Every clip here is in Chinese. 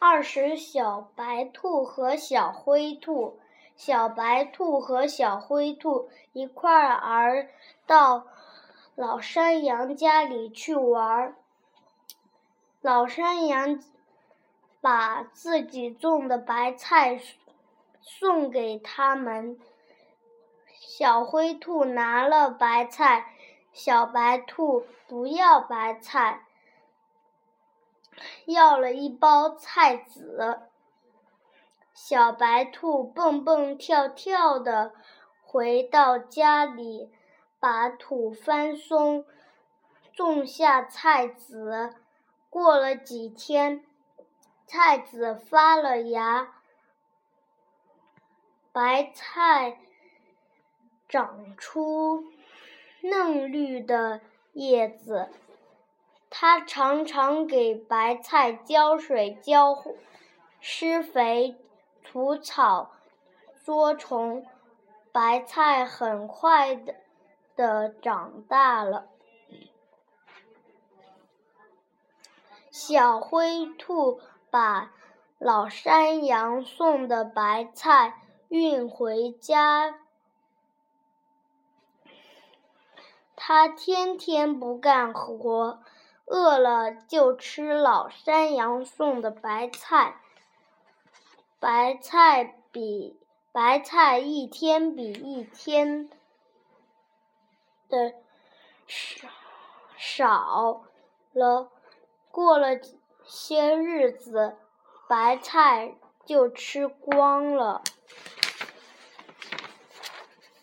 二十小白兔和小灰兔，小白兔和小灰兔一块儿到老山羊家里去玩。老山羊把自己种的白菜送给他们。小灰兔拿了白菜，小白兔不要白菜，要了一包菜籽。小白兔蹦蹦跳跳的回到家里，把土翻松，种下菜籽。过了几天，菜籽发了芽，白菜。长出嫩绿的叶子，它常常给白菜浇水、浇施肥、除草、捉虫，白菜很快的的长大了。小灰兔把老山羊送的白菜运回家。他天天不干活，饿了就吃老山羊送的白菜。白菜比白菜一天比一天的少少了。过了些日子，白菜就吃光了。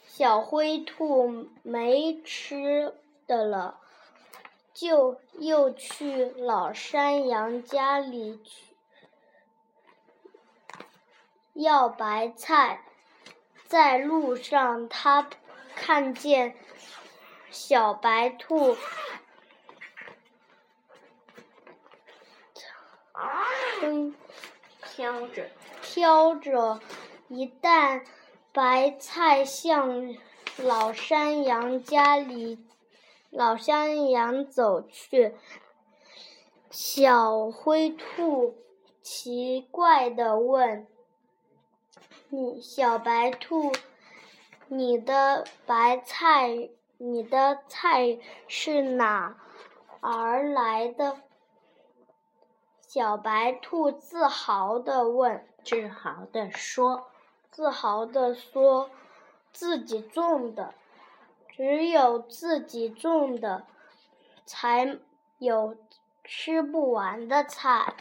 小灰兔没吃的了，就又去老山羊家里去要白菜。在路上，他看见小白兔挑着挑着一担。白菜向老山羊家里，老山羊走去。小灰兔奇怪的问：“你小白兔，你的白菜，你的菜是哪儿来的？”小白兔自豪的问：“自豪的说。”自豪的说：“自己种的，只有自己种的，才有吃不完的菜。”